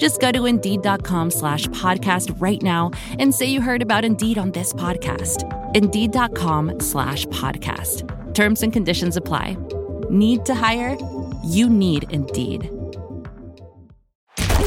Just go to Indeed.com slash podcast right now and say you heard about Indeed on this podcast. Indeed.com slash podcast. Terms and conditions apply. Need to hire? You need Indeed.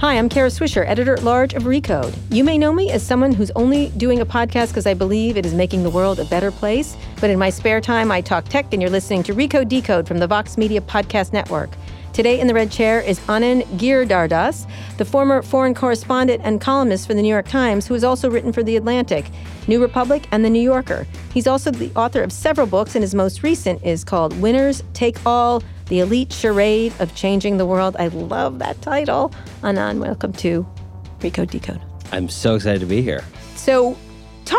Hi, I'm Kara Swisher, editor at large of Recode. You may know me as someone who's only doing a podcast because I believe it is making the world a better place. But in my spare time, I talk tech, and you're listening to Recode Decode from the Vox Media Podcast Network. Today in the red chair is Anand Giridharadas, the former foreign correspondent and columnist for the New York Times, who has also written for The Atlantic, New Republic, and The New Yorker. He's also the author of several books, and his most recent is called Winners Take All The Elite Charade of Changing the World. I love that title. Anand, welcome to Recode Decode. I'm so excited to be here. So,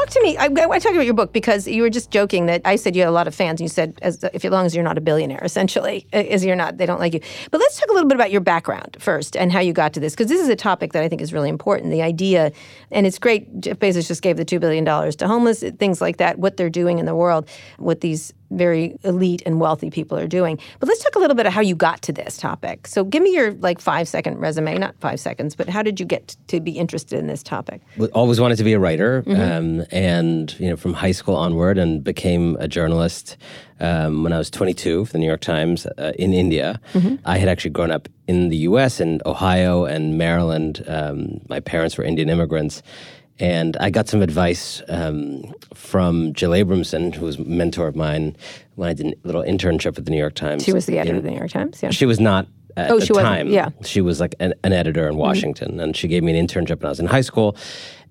talk to me. I, I want to talk about your book because you were just joking that I said you had a lot of fans, and you said as if as long as you're not a billionaire, essentially, as you're not, they don't like you. But let's talk a little bit about your background first and how you got to this, because this is a topic that I think is really important. The idea, and it's great. Jeff Bezos just gave the two billion dollars to homeless, things like that. What they're doing in the world, what these very elite and wealthy people are doing. But let's talk a little bit of how you got to this topic. So give me your like five second resume, not five seconds, but how did you get to be interested in this topic? Always wanted to be a writer, um, and you know, from high school onward, and became a journalist um, when I was 22 for the New York Times uh, in India. I had actually grown up in the U.S. in Ohio and Maryland. Um, my parents were Indian immigrants. And I got some advice um, from Jill Abramson, who was a mentor of mine when I did a little internship at the New York Times. She was the editor in- of the New York Times. Yeah. She was not at Oh, the she wasn't, yeah. Mm-hmm. She was like an, an editor in Washington, and she gave me an internship when I was in high school.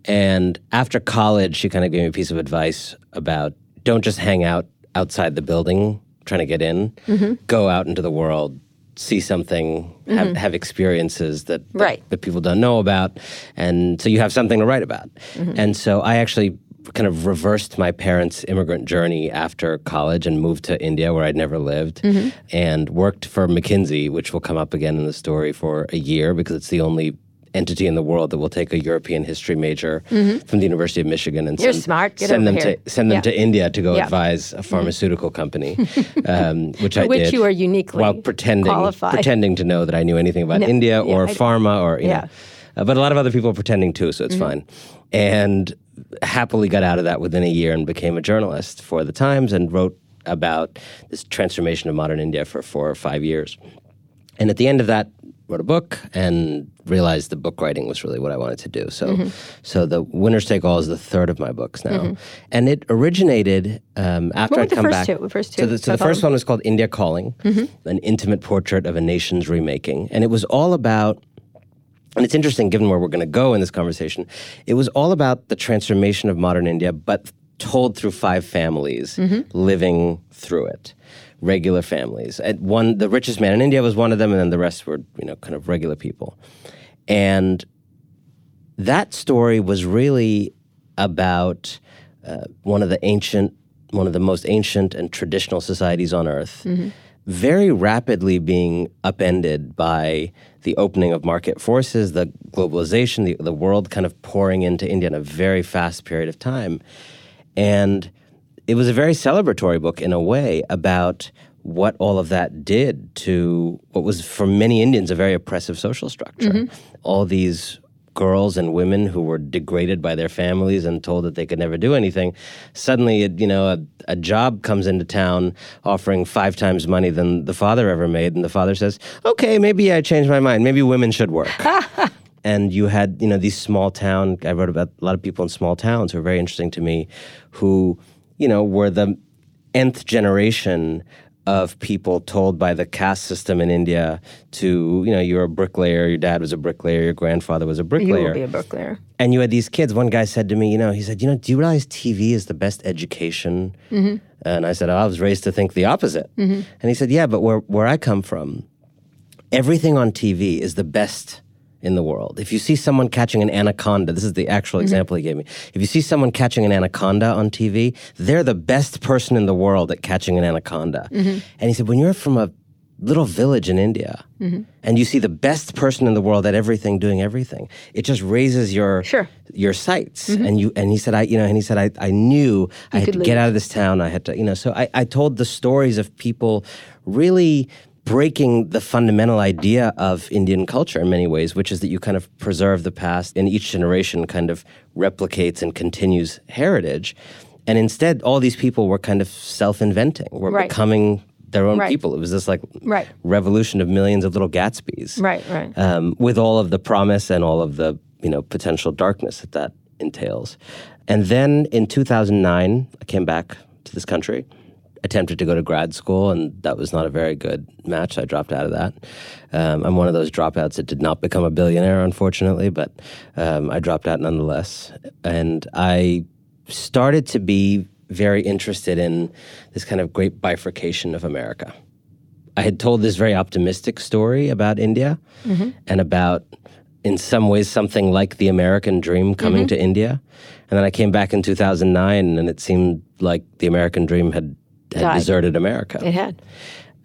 And after college, she kind of gave me a piece of advice about don't just hang out outside the building trying to get in. Mm-hmm. Go out into the world, see something, have, have experiences that, that Right. that people don't know about, and so you have something to write about. Mm-hmm. And so I actually kind of reversed my parents' immigrant journey after college and moved to India where I'd never lived Mm-hmm. and worked for McKinsey, which will come up again in the story for a year because it's the only entity in the world that will take a European history major from the University of Michigan and Mm-hmm. You're send, smart. Get send them here. to send them Yeah. to India to go Yeah. advise a pharmaceutical company, um, which I which did. you are uniquely while pretending qualified. pretending to know that I knew anything about No, India yeah, or I- pharma or yeah. know. Uh, but a lot of other people are pretending too, so it's fine. And happily got out of that within a year and became a journalist for the Times and wrote about this transformation of modern India for four or five years. And at the end of that, wrote a book and realized the book writing was really what I wanted to do. So, Mm-hmm. so the Winners Take All is the third of my books now, and it originated um, after What were I'd the come first back. two? The first So two? the, so the first one was called India Calling, an intimate portrait of a nation's remaking, and it was all about and it's interesting, given where we're going to go in this conversation, it was all about the transformation of modern India, but told through five families living through it, regular families. And one, the richest man in India was one of them, and then the rest were, you know, kind of regular people. And that story was really about uh, one of the ancient, one of the most ancient and traditional societies on earth, very rapidly being upended by the opening of market forces, the globalization, the, the world kind of pouring into India in a very fast period of time. And it was a very celebratory book in a way about what all of that did to what was for many Indians a very oppressive social structure. Mm-hmm. All these girls and women who were degraded by their families and told that they could never do anything. Suddenly, it- you know, a, a job comes into town offering five times money than the father ever made, and the father says, "Okay, maybe I changed my mind. Maybe women should work." and you had you know these small town. I wrote about a lot of people in small towns who are very interesting to me, who you know were the nth generation of people told by the caste system in India to, you know, you're a bricklayer, your dad was a bricklayer, your grandfather was a bricklayer. You will be a bricklayer. And you had these kids. One guy said to me, you know, he said, you know, do you realize TV is the best education? Mm-hmm. And I said, oh, I was raised to think the opposite. Mm-hmm. And he said, yeah, but where, where I come from, everything on TV is the best in the world. If you see someone catching an anaconda, this is the actual mm-hmm. example he gave me. If you see someone catching an anaconda on TV, they're the best person in the world at catching an anaconda. Mm-hmm. And he said, when you're from a little village in India mm-hmm. and you see the best person in the world at everything doing everything, it just raises your sure. your sights. Mm-hmm. And you and he said, I you know, and he said, I, I knew you I had to leave. get out of this town. I had to, you know, so I, I told the stories of people really breaking the fundamental idea of Indian culture in many ways, which is that you kind of preserve the past and each generation kind of replicates and continues heritage. And instead, all these people were kind of self inventing, were right. becoming their own right. people. It was this like right. revolution of millions of little Gatsbys. Right, right. Um, with all of the promise and all of the you know potential darkness that that entails. And then in 2009, I came back to this country attempted to go to grad school, and that was not a very good match. I dropped out of that. Um, I'm one of those dropouts that did not become a billionaire, unfortunately, but um, I dropped out nonetheless. And I started to be very interested in this kind of great bifurcation of America. I had told this very optimistic story about India mm-hmm. and about, in some ways, something like the American dream coming mm-hmm. to India. And then I came back in 2009, and it seemed like the American dream had had Died. deserted America. It had.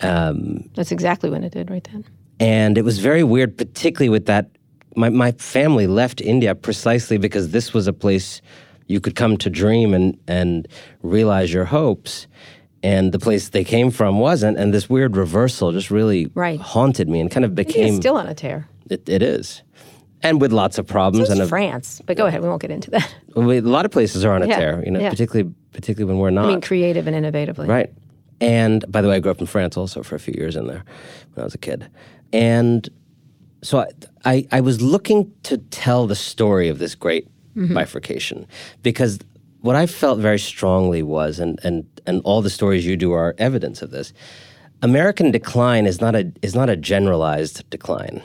Um, That's exactly when it did, right then. And it was very weird, particularly with that. My, my family left India precisely because this was a place you could come to dream and, and realize your hopes. And the place they came from wasn't. And this weird reversal just really right. haunted me and kind of became. still on a tear. It, it is and with lots of problems. So and a, France, but go ahead. We won't get into that. a lot of places are on a yeah. tear, you know, yeah. particularly particularly when we're not. I mean, creative and innovatively. Right. And by the way, I grew up in France also for a few years in there when I was a kid, and so I I, I was looking to tell the story of this great mm-hmm. bifurcation because what I felt very strongly was, and and and all the stories you do are evidence of this. American decline is not a is not a generalized decline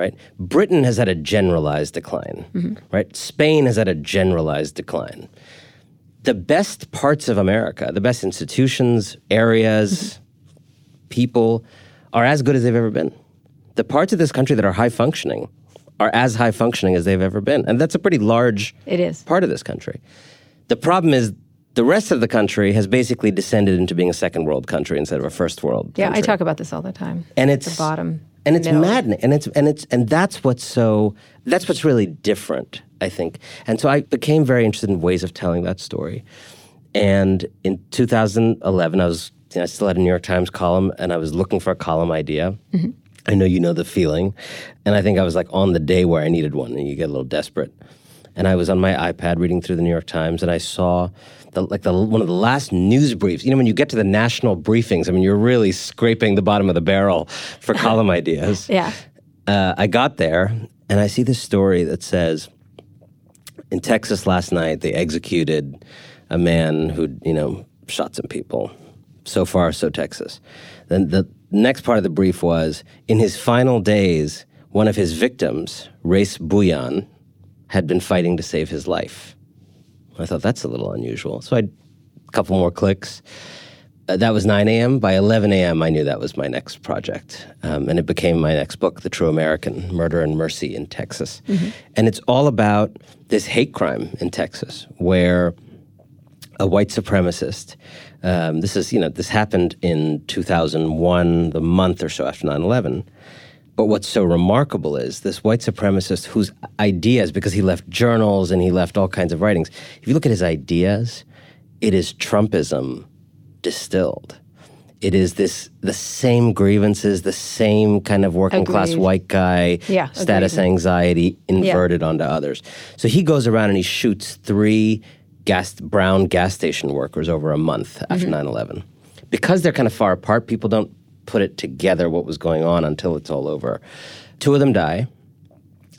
right? Britain has had a generalized decline, mm-hmm. right? Spain has had a generalized decline. The best parts of America, the best institutions, areas, mm-hmm. people, are as good as they've ever been. The parts of this country that are high functioning are as high functioning as they've ever been. And that's a pretty large it is. part of this country. The problem is the rest of the country has basically descended into being a second world country instead of a first world yeah, country. I talk about this all the time. And it's the bottom and it's no. maddening. And it's and it's and that's what's so that's what's really different i think. And so i became very interested in ways of telling that story. And in 2011 i was you know, i still had a new york times column and i was looking for a column idea. Mm-hmm. i know you know the feeling. And i think i was like on the day where i needed one and you get a little desperate. And i was on my ipad reading through the new york times and i saw the, like the one of the last news briefs. You know, when you get to the national briefings, I mean, you're really scraping the bottom of the barrel for column ideas. Yeah. Uh, I got there and I see this story that says, in Texas last night they executed a man who you know shot some people. So far, so Texas. Then the next part of the brief was in his final days, one of his victims, Rais Bhuiyan, had been fighting to save his life. I thought that's a little unusual. So I, a couple more clicks. Uh, that was 9 a.m. By 11 a.m., I knew that was my next project. Um, and it became my next book, The True American Murder and Mercy in Texas. Mm-hmm. And it's all about this hate crime in Texas where a white supremacist, um, this is, you know, this happened in 2001, the month or so after 9 11 but what's so remarkable is this white supremacist whose ideas, because he left journals and he left all kinds of writings, if you look at his ideas, it is Trumpism distilled. It is this the same grievances, the same kind of working agreed. class white guy yeah, status agreed. anxiety inverted yeah. onto others. So he goes around and he shoots three gas brown gas station workers over a month after mm-hmm. 9-11. Because they're kind of far apart, people don't put it together what was going on until it's all over. Two of them die.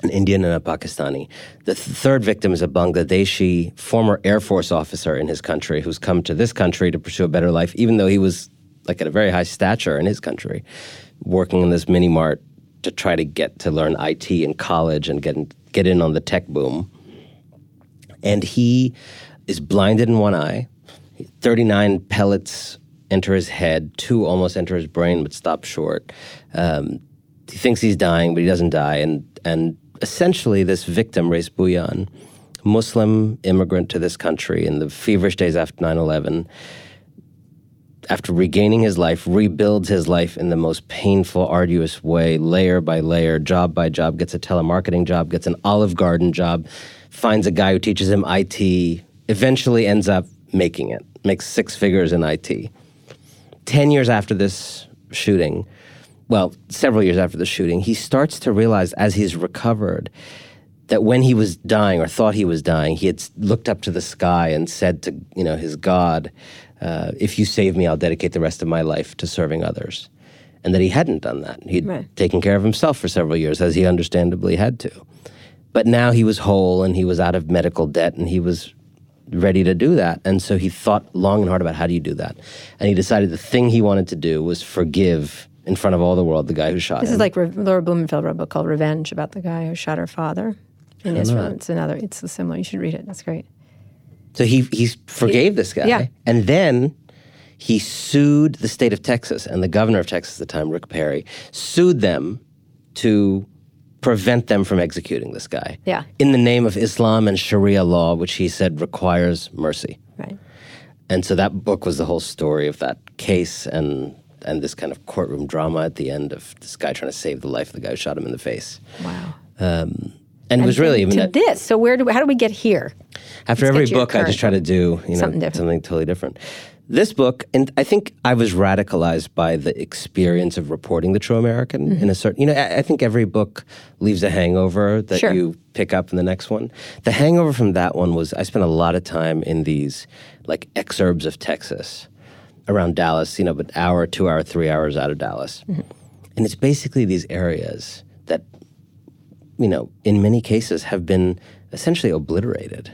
an Indian and a Pakistani. The th- third victim is a Bangladeshi former Air Force officer in his country who's come to this country to pursue a better life, even though he was like at a very high stature in his country, working in this mini mart to try to get to learn IT in college and get in, get in on the tech boom. And he is blinded in one eye. 39 pellets enter his head, two almost enter his brain but stop short. Um, he thinks he's dying, but he doesn't die. And, and essentially, this victim, Rais Bhuiyan, Muslim immigrant to this country in the feverish days after 9 11, after regaining his life, rebuilds his life in the most painful, arduous way, layer by layer, job by job, gets a telemarketing job, gets an Olive Garden job, finds a guy who teaches him IT, eventually ends up making it, makes six figures in IT. 10 years after this shooting, well, several years after the shooting, he starts to realize as he's recovered that when he was dying or thought he was dying, he had looked up to the sky and said to you know his God, uh, "If you save me, I'll dedicate the rest of my life to serving others." And that he hadn't done that. He'd Right. taken care of himself for several years, as he understandably had to. But now he was whole and he was out of medical debt and he was ready to do that. And so he thought long and hard about how do you do that. And he decided the thing he wanted to do was forgive in front of all the world the guy who shot This him. is like Re- Laura Blumenfeld wrote a book called Revenge about the guy who shot her father in Israel. It's another. It's similar. You should read it. That's great. So he he forgave this guy, Yeah. and then he sued the state of Texas and the governor of Texas at the time, Rick Perry, sued them to prevent them from executing this guy. Yeah. In the name of Islam and Sharia law, which he said requires mercy. Right. And so that book was the whole story of that case and and this kind of courtroom drama at the end of this guy trying to save the life of the guy who shot him in the face. Wow. Um, and, it was really I mean, to that- this. So where do we, how do we get here? After Let's every get to your book, I just try to do you know Something different. something totally different. This book, and I think I was radicalized by the experience of reporting the true American Mm-hmm. in a certain. You know, I, I think every book leaves a hangover that Sure. you pick up in the next one. The hangover from that one was I spent a lot of time in these like exurbs of Texas around Dallas. You know, but hour, two hour, three hours out of Dallas, Mm-hmm. and it's basically these areas that you know, in many cases have been essentially obliterated.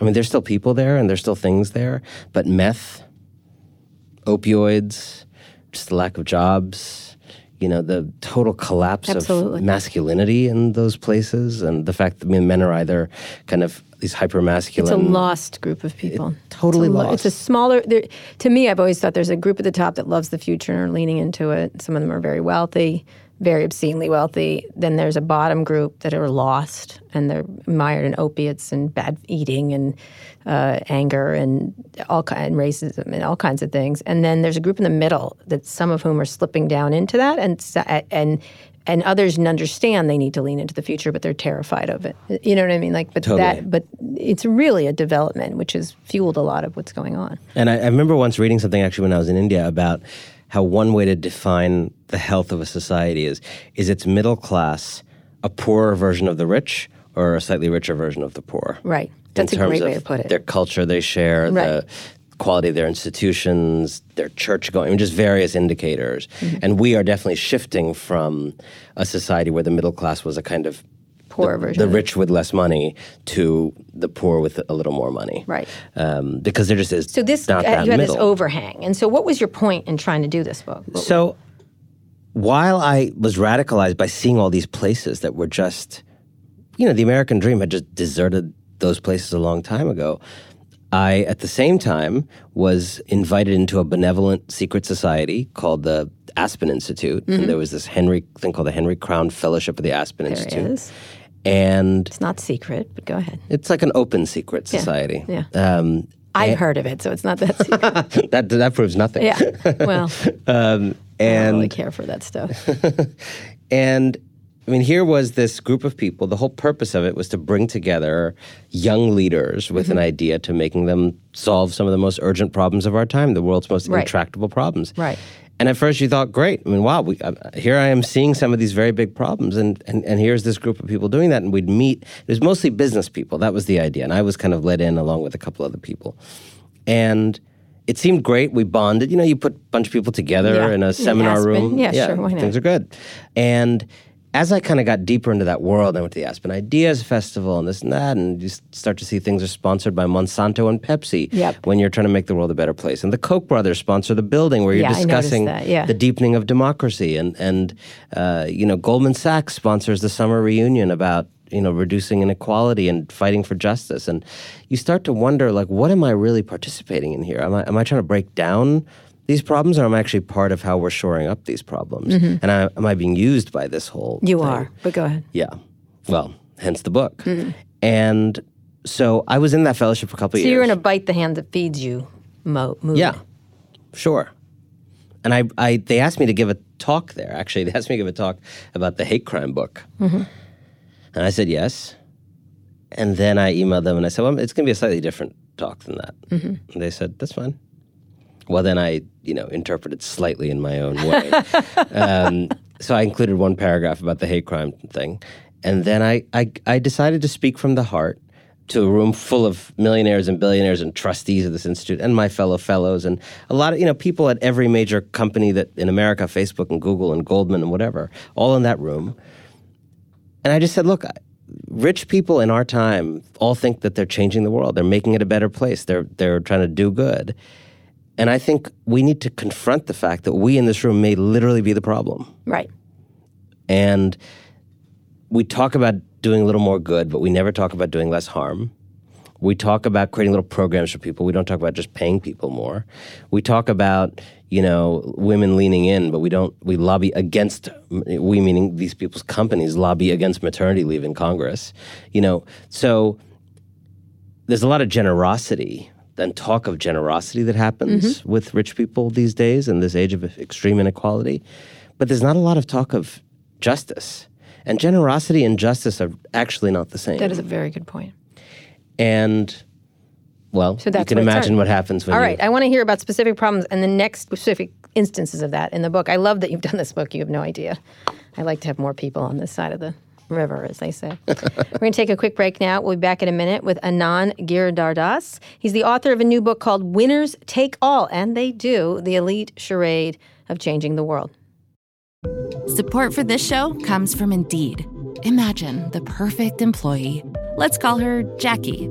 I mean, there's still people there and there's still things there, but meth, opioids, just the lack of jobs, you know, the total collapse Absolutely. of masculinity in those places, and the fact that men are either kind of these hyper masculine. It's a lost group of people. totally it's lo- lost. It's a smaller. To me, I've always thought there's a group at the top that loves the future and are leaning into it. Some of them are very wealthy, very obscenely wealthy. Then there's a bottom group that are lost and they're mired in opiates and bad eating and uh, anger and all kind and racism and all kinds of things. And then there's a group in the middle that some of whom are slipping down into that and and. And others understand they need to lean into the future, but they're terrified of it. You know what I mean? Like, but Totally. that, but it's really a development which has fueled a lot of what's going on. And I, I remember once reading something actually when I was in India about how one way to define the health of a society is is its middle class a poorer version of the rich or a slightly richer version of the poor. Right. That's a great of way to put it. Their culture they share, Right. the quality of their institutions, their church going, I mean, just various indicators. Mm-hmm. And we are definitely shifting from a society where the middle class was a kind of Poorer the, version the rich with less money to the poor with a little more money. Right. Um, because there just is So this uh, you had middle. this overhang, and so what was your point in trying to do this book? What- So while I was radicalized by seeing all these places that were just, you know, the American dream had just deserted those places a long time ago. I, at the same time, was invited into a benevolent secret society called the Aspen Institute. And there was this Henry thing called the Henry Crown Fellowship of the Aspen Mm-hmm. there Institute. it is. And It's not secret, but go ahead. it's like an open secret society. yeah. Um, I've heard of it, so it's not that secret. that, that proves nothing. yeah. Well, Um, I don't and really care for that stuff. And I mean, here was this group of people. The whole purpose of it was to bring together young leaders with Mm-hmm. an idea to making them solve some of the most urgent problems of our time, the world's most Right. intractable problems. Right. And at first, you thought, great. I mean, wow, we, uh, here I am seeing some of these very big problems, and, and and here's this group of people doing that. And we'd meet. It was mostly business people. That was the idea, and I was kind of let in along with a couple other people. And it seemed great. We bonded. You know, you put a bunch of people together Yeah. in a seminar Aspen. room. Yeah, sure, why not? Things are good. And as I kind of got deeper into that world, I went to the Aspen Ideas Festival and this and that, and you start to see things are sponsored by Monsanto and Pepsi Yep. when you're trying to make the world a better place. And the Koch brothers sponsor the building where you're Yeah, discussing yeah. the deepening of democracy. And, and uh, you know, Goldman Sachs sponsors the summer reunion about you know reducing inequality and fighting for justice and you start to wonder like what am i really participating in here am i, am I trying to break down these problems or am i actually part of how we're shoring up these problems mm-hmm. and I, am i being used by this whole Mm-hmm. You thing? are, but go ahead. yeah well hence the book mm-hmm. and so i was in that fellowship for a couple of So years you're in a bite the hand that feeds you mo- yeah, sure. And I, I, they asked me to give a talk there. Actually, they asked me to give a talk about the hate crime book, mm-hmm. and I said yes. And then I emailed them and I said, "Well, it's going to be a slightly different talk than that." And they said, "That's fine." Well, then I, you know, interpreted slightly in my own way. um, so I included one paragraph about the hate crime thing, and then I, I, I decided to speak from the heart to a room full of millionaires and billionaires and trustees of this institute and my fellow fellows and a lot of you know people at every major company that in America, Facebook and Google and Goldman and whatever, all in that room. And I just said, look, rich people in our time all think that they're changing the world. They're making it a better place. They're they're trying to do good. And I think we need to confront the fact that we in this room may literally be the problem. Right. And we talk about doing a little more good, but we never talk about doing less harm. We talk about creating little programs for people. We don't talk about just paying people more. We talk about, you know, women leaning in, but we don't, we lobby against, we meaning these people's companies lobby against maternity leave in Congress. You know, so there's a lot of generosity and talk of generosity that happens mm-hmm. with rich people these days in this age of extreme inequality. But there's not a lot of talk of justice. And generosity and justice are actually not the same. That is a very good point. and well, So you can imagine what happens when All you I want to hear about specific problems and the next specific instances of that in the book. I love that you've done this book. You have no idea. I like to have more people on this side of the river, as they say. We're going to take a quick break now. We'll be back in a minute with Anand Giridharadas. He's the author of a new book called Winners Take All, and they do the elite charade of changing the world. Support for this show comes from Indeed. Imagine the perfect employee. Let's call her Jackie.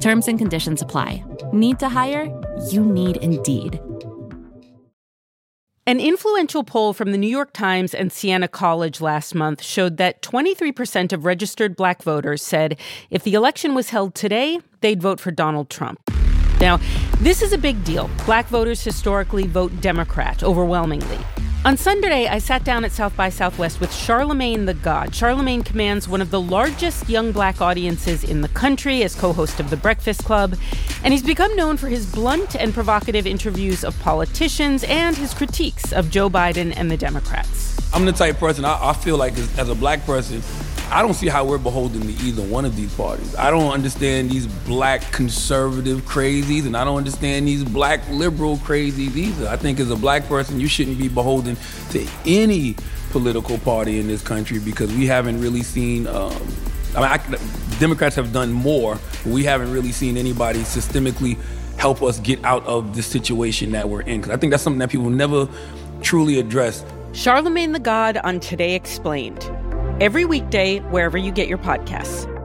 Terms and conditions apply. Need to hire? You need Indeed. An influential poll from the New York Times and Siena College last month showed that 23% of registered black voters said if the election was held today, they'd vote for Donald Trump. Now, this is a big deal. Black voters historically vote Democrat overwhelmingly. On Sunday, I sat down at South by Southwest with Charlemagne the God. Charlemagne commands one of the largest young black audiences in the country as co host of The Breakfast Club, and he's become known for his blunt and provocative interviews of politicians and his critiques of Joe Biden and the Democrats. I'm the type person, I, I feel like as, as a black person, I don't see how we're beholden to either one of these parties. I don't understand these black conservative crazies, and I don't understand these black liberal crazies either. I think as a black person, you shouldn't be beholden to any political party in this country because we haven't really seen. Um, I mean, I, Democrats have done more, but we haven't really seen anybody systemically help us get out of the situation that we're in. Because I think that's something that people never truly address. Charlemagne the God on Today Explained. Every weekday, wherever you get your podcasts.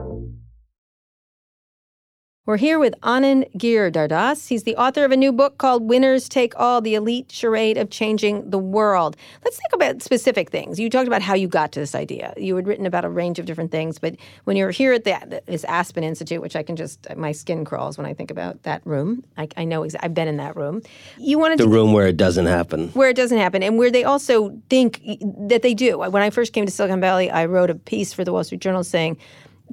We're here with Anand Giridharadas. He's the author of a new book called Winners Take All The Elite Charade of Changing the World. Let's think about specific things. You talked about how you got to this idea. You had written about a range of different things, but when you were here at the, this Aspen Institute, which I can just, my skin crawls when I think about that room. I, I know, exa- I've been in that room. You wanted The to room where it doesn't happen. where it doesn't happen and where they also think that they do. When I first came to Silicon Valley, I wrote a piece for the Wall Street Journal saying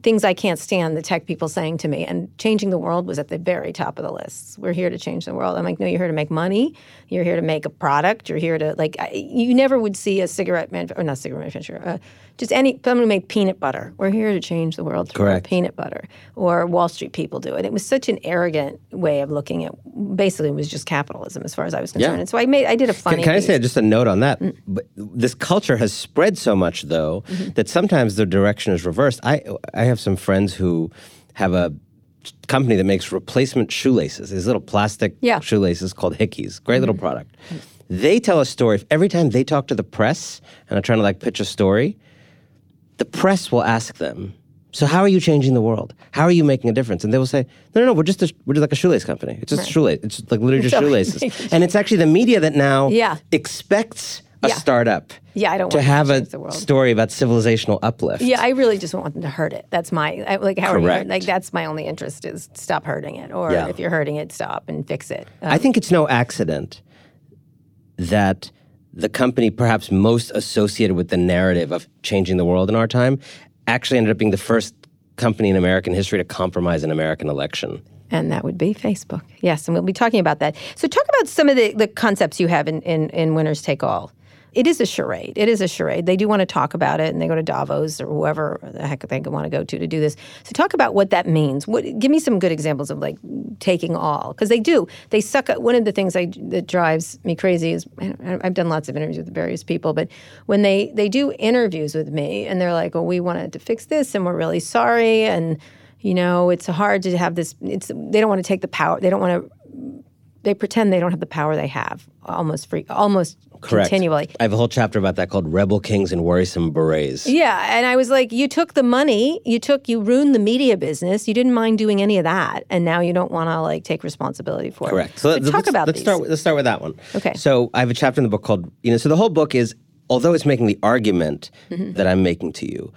things I can't stand the tech people saying to me, and changing the world was at the very top of the list. We're here to change the world. I'm like, no, you're here to make money. You're here to make a product. You're here to like. I, you never would see a cigarette man or not cigarette manufacturer, uh, just any someone who made peanut butter. We're here to change the world through Correct. peanut butter, or Wall Street people do it. It was such an arrogant way of looking at. Basically, it was just capitalism as far as I was concerned. Yeah. And so I made. I did a funny. Can, can I say just a note on that? Mm. But this culture has spread so much, though, Mm-hmm. that sometimes the direction is reversed. I I have some friends who have a company that makes replacement shoelaces. These little plastic Yeah. Mm-hmm. shoelaces called Hickies. Great little product. They tell a story. Every time they talk to the press and are trying to like pitch a story, the press will ask them. So how are you changing the world? How are you making a difference? And they will say, no, no, no. We're just a, we're just like a shoelace company. It's just a shoelace. It's like literally just shoelaces. and it's actually the media that now Yeah. expects a Yeah. startup Yeah, I don't to want them to have a story about civilizational uplift. Yeah, I really just want them to hurt it. That's my I, like how are you Correct. like that's my only interest is stop hurting it, or Yeah. if you're hurting it, stop and fix it. Uh, I think it's no accident that the company perhaps most associated with the narrative of changing the world in our time actually ended up being the first company in American history to compromise an American election. and that would be Facebook. Yes, and we'll be talking about that. So talk about some of the, the concepts you have in, in, in Winners Take All. It is a charade. It is a charade. They do want to talk about it, and they go to Davos or whoever the heck they want to go to to do this. So talk about what that means. What, give me some good examples of like taking all, because they do. They suck. Up. One of the things I, that drives me crazy is I've done lots of interviews with various people, but when they they do interviews with me, and they're like, "Well, we wanted to fix this, and we're really sorry," and you know, it's hard to have this. It's they don't want to take the power. They don't want to. They pretend they don't have the power they have almost free, almost Correct. continually. I have a whole chapter about that called Rebel Kings and Worrisome Berets. Yeah, and I was like, you took the money, you took, you ruined the media business. You didn't mind doing any of that, and now you don't want to like take responsibility for Correct. it. Correct. So let's, talk let's- about let's these. start. with- Let's start with that one. Okay. So I have a chapter in the book called you know. So the whole book is, although it's making the argument Mm-hmm. that I'm making to you,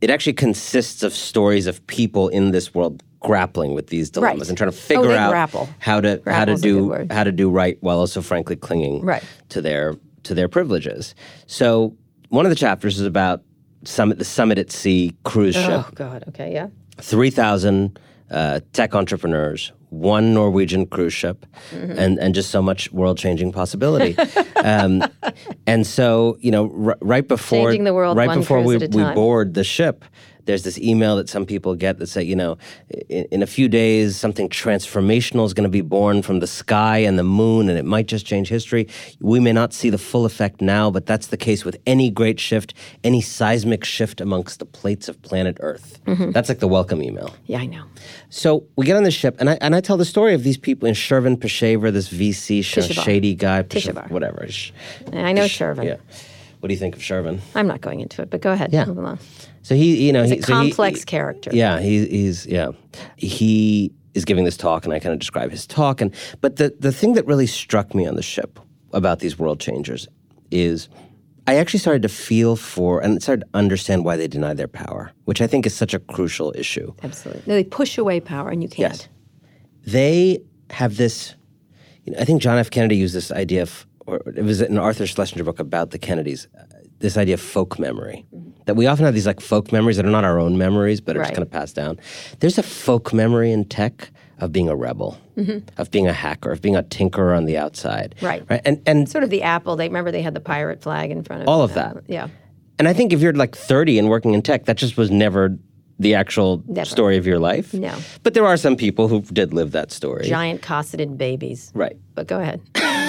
it actually consists of stories of people in this world grappling with these dilemmas Right. and trying to Oh, figure they out grapple. how to how to Grapple's a good do how to do right while also frankly clinging Right. to their to their privileges. So one of the chapters is about summit the Summit at Sea cruise ship. Oh God. Okay. Yeah. 3,000 uh, tech entrepreneurs, one Norwegian cruise ship, Mm-hmm. and, and just so much world changing possibility. um, and so, you know, r- right before Changing the world right before we, we board the ship, there's this email that some people get that say, you know, in, in a few days, something transformational is going to be born from the sky and the moon, and it might just change history. We may not see the full effect now, but that's the case with any great shift, any seismic shift amongst the plates of planet Earth. Mm-hmm. That's like the welcome email. Yeah, I know. So we get on the ship, and I and I tell the story of these people in Shervin Pishevar, this VC sh- shady guy, Pishevar. whatever. I know Shervin. Yeah. What do you think of Shervin? I'm not going into it, but go ahead. Yeah. Move along. So he, you know, He's a so complex he- character. Yeah, he, he's yeah, he is giving this talk, and I kind of describe his talk. And but the the thing that really struck me on the ship about these world changers is. I actually started to feel for and started to understand why they deny their power, which I think is such a crucial issue. Absolutely. No, they push away power, and you can't. Yes. They have this. You know, I think John F. Kennedy used this idea of, or it was an Arthur Schlesinger book about the Kennedys. uh, This idea of folk memory, that we often have these like folk memories that are not our own memories, but are just kind of passed down. There's a folk memory in tech of being a rebel, of being a hacker, of being a tinkerer on the outside, Mm-hmm. Right. Right, and and Sort of the Apple. They remember they had the pirate flag in front of them. All of uh, that. Yeah. and I think if you're like 30 and working in tech, that just was never the actual Never. story of your life. No. but there are some people who did live that story, Giant cosseted babies. right? But go ahead.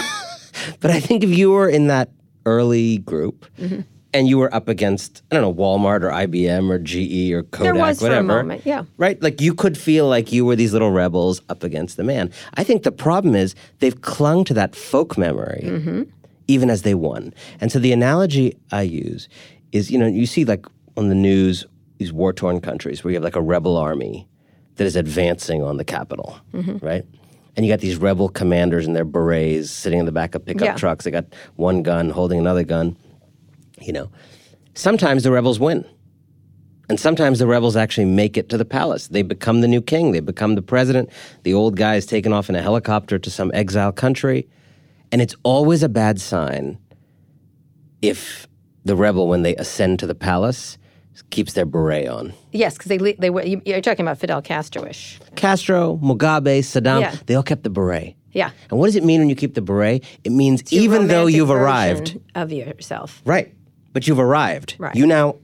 But I think if you were in that early group Mm-hmm. and you were up against, I don't know, Walmart or IBM or GE or Kodak, was for a whatever. moment, yeah. Right? Like you could feel like you were these little rebels up against the man. I think the problem is they've clung to that folk memory Mm-hmm. even as they won. And so the analogy I use is, you know, you see like on the news, these war torn countries where you have like a rebel army that is advancing on the capital, Mm-hmm. right? And you got these rebel commanders in their berets sitting in the back of pickup Yeah. trucks. They got one gun holding another gun. You know, sometimes the rebels win. And sometimes the rebels actually make it to the palace. They become the new king. They become the president. The old guy is taken off in a helicopter to some exile country. And it's always a bad sign if the rebel, when they ascend to the palace, keeps their beret on. Yes, because they they were. you- You're talking about Fidel Castro-ish. Castro, Mugabe, Saddam, Yeah. they all kept the beret. Yeah. And what does it mean when you keep the beret? It means Your even though you've arrived, of yourself. right? But you've arrived. Right. You now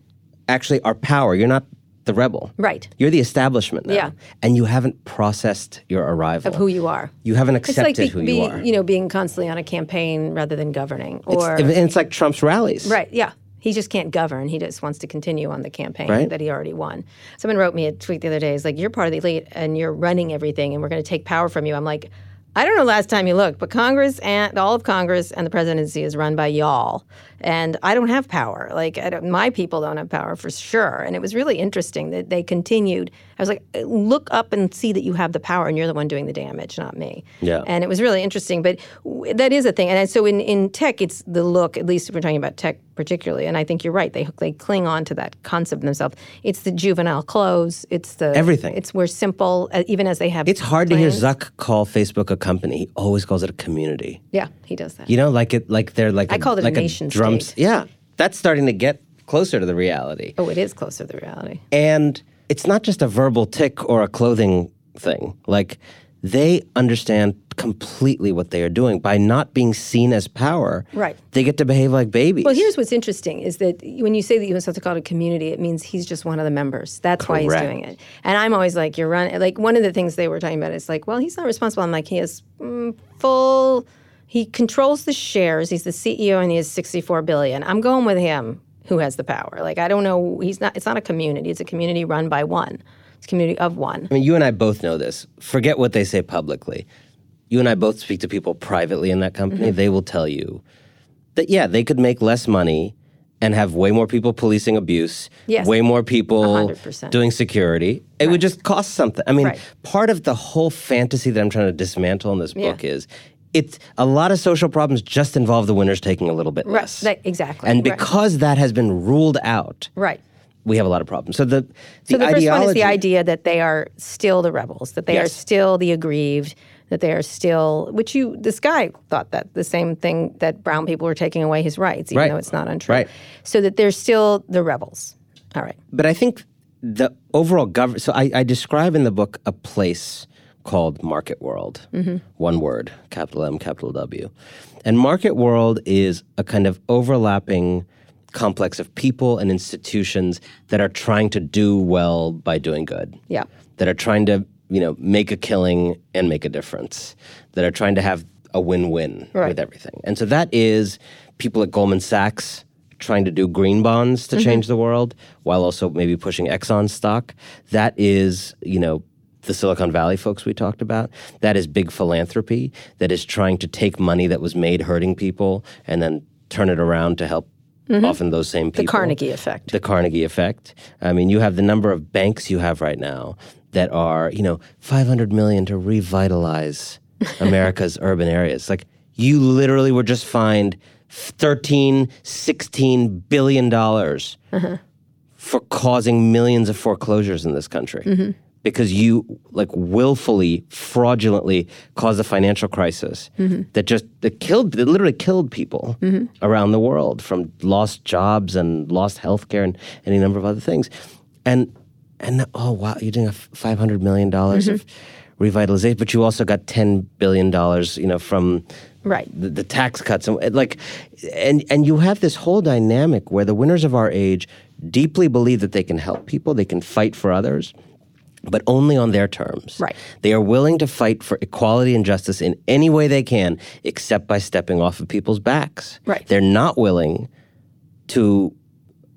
actually are power. You're not the rebel. Right. You're the establishment now. Yeah. And you haven't processed your arrival. Of who you are. You haven't It's accepted like who be, you are. You know, being constantly on a campaign rather than governing. Or and it's like Trump's rallies. right, yeah. He just can't govern. He just wants to continue on the campaign Right. that he already won. Someone wrote me a tweet the other day. It's like you're part of the elite and you're running everything, and we're going to take power from you. I'm like, I don't know last time you looked, but Congress and all of Congress and the presidency is run by y'all, and I don't have power. Like I don't, my people don't have power for sure. And it was really interesting that they continued. I was like, look up and see that you have the power, and you're the one doing the damage, not me. Yeah. And it was really interesting. But w- that is a thing. And so in, in tech, it's the look. At least if we're talking about tech particularly, and I think you're right. They they cling on to that concept themselves. It's the juvenile clothes. It's the Everything. It's we're simple, uh, even as they have. It's hard to hear. Zuck call Facebook a company. He always calls it a community. Yeah, he does that. You know, like it, like they're like I a, called it a like nation drum. state. Yeah, that's starting to get closer to the reality. Oh, it is closer to the reality. And it's not just a verbal tic or a clothing thing. Like they understand completely what they are doing by not being seen as power. Right. They get to behave like babies. Well, here's what's interesting is that when you say that you want to call it a community, it means he's just one of the members. That's why he's doing it. And I'm always like, you're running. Like one of the things they were talking about is like, well, he's not responsible. I'm like, he has mm, full. He controls the shares. He's the CEO, and he has 64 billion. I'm going with him. Who has the power? Like I don't know. He's not. It's not a community. It's a community run by one. It's community of one. I mean, you and I both know this. Forget what they say publicly. You and I both speak to people privately in that company. Mm-hmm. They will tell you that, yeah, they could make less money and have way more people policing abuse, Yes. way more people 100%. doing security. It would just cost something. I mean, Right. part of the whole fantasy that I'm trying to dismantle in this Yeah. book is it's a lot of social problems just involve the winners taking a little bit Right. less. That- exactly. And Right. because that has been ruled out, Right. We have a lot of problems. So the, the So the first one is the idea that they are still the rebels, that they are still the aggrieved, that they are still, which you, this guy thought that the same thing that brown people were taking away his rights, even Right. though it's not untrue. Right. So that they're still the rebels. All right. But I think the overall government. So I, I describe in the book a place called Market World. Mm-hmm. One word, capital M, capital W. And Market World is a kind of overlapping complex of people and institutions that are trying to do well by doing good. Yeah. That are trying to, you know, make a killing and make a difference. That are trying to have a win-win Right. with everything. And so that is people at Goldman Sachs trying to do green bonds to mm-hmm. change the world while also maybe pushing Exxon stock. That is, you know, the Silicon Valley folks we talked about. That is big philanthropy that is trying to take money that was made hurting people and then turn it around to help Mm-hmm. often those same people. The Carnegie effect. The Carnegie effect. I mean, you have the number of banks you have right now that are, you know, 500 million to revitalize America's urban areas. Like, you literally were just fined 13, 16 billion dollars uh-huh. for causing millions of foreclosures in this country. Mm-hmm. Because you like willfully, fraudulently caused a financial crisis mm-hmm. that just that killed, that literally killed people mm-hmm. around the world from lost jobs and lost health care and any number of other things. And and oh wow, you're doing a five hundred million dollars mm-hmm. of revitalization, but you also got ten billion dollars, you know, from Right. the, the tax cuts and like and and you have this whole dynamic where the winners of our age deeply believe that they can help people they can fight for others but only on their terms Right. they are willing to fight for equality and justice in any way they can except by stepping off of people's backs Right. they're not willing to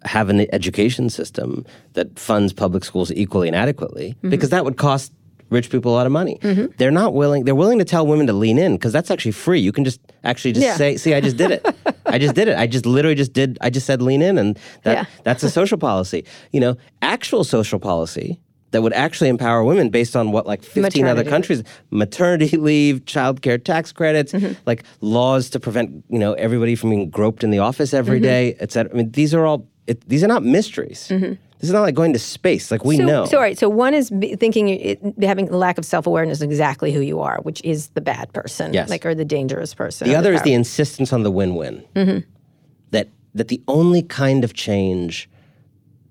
have an education system that funds public schools equally and adequately Mm-hmm. because that would cost rich people a lot of money. They're not willing they're willing to tell women to lean in because that's actually free. You can just actually just Yeah. say, "See, I just did it. I just did it. I just literally just did I just said lean in and that Yeah. that's a social policy." You know, actual social policy that would actually empower women based on what like 15 other Maternity leave. countries maternity leave childcare tax credits Mm-hmm. like laws to prevent you know everybody from being groped in the office every Mm-hmm. day, et cetera. i mean these are all it, these are not mysteries this is not like going to space like we so, know So, all right. So, one is thinking it, having lack of self awareness of exactly who you are, which is the bad person, Yes. like or the dangerous person. The other is the insistence on the win-win. Mm-hmm. That that the only kind of change,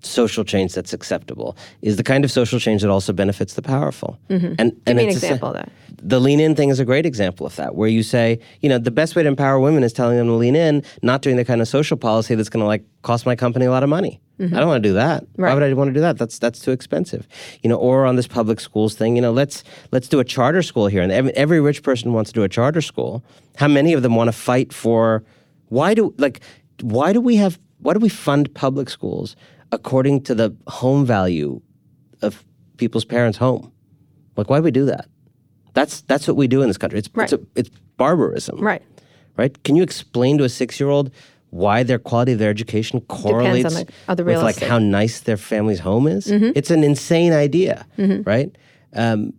social change that's acceptable, is the kind of social change that also benefits the powerful. And Mm-hmm. Give and me an it's a- example of that. The lean in thing is a great example of that, where you say, you know, the best way to empower women is telling them to lean in, not doing the kind of social policy that's going to like cost my company a lot of money. I don't want to do that. Why Mm-hmm. Right. would I want to do that? That's that's too expensive. You know, or on this public schools thing, you know, let's let's do a charter school here. And every, every rich person wants to do a charter school. How many of them want to fight for? Why do like? Why do we have? Why do we fund public schools according to the home value of people's parents' home? Like, why do we do that? That's that's what we do in this country. It's Right. it's, a, it's barbarism. Right. Right? Can you explain to a six year old why their quality of their education correlates the- the with like estate. how nice their family's home is? Mm-hmm. It's an insane idea, right? Um,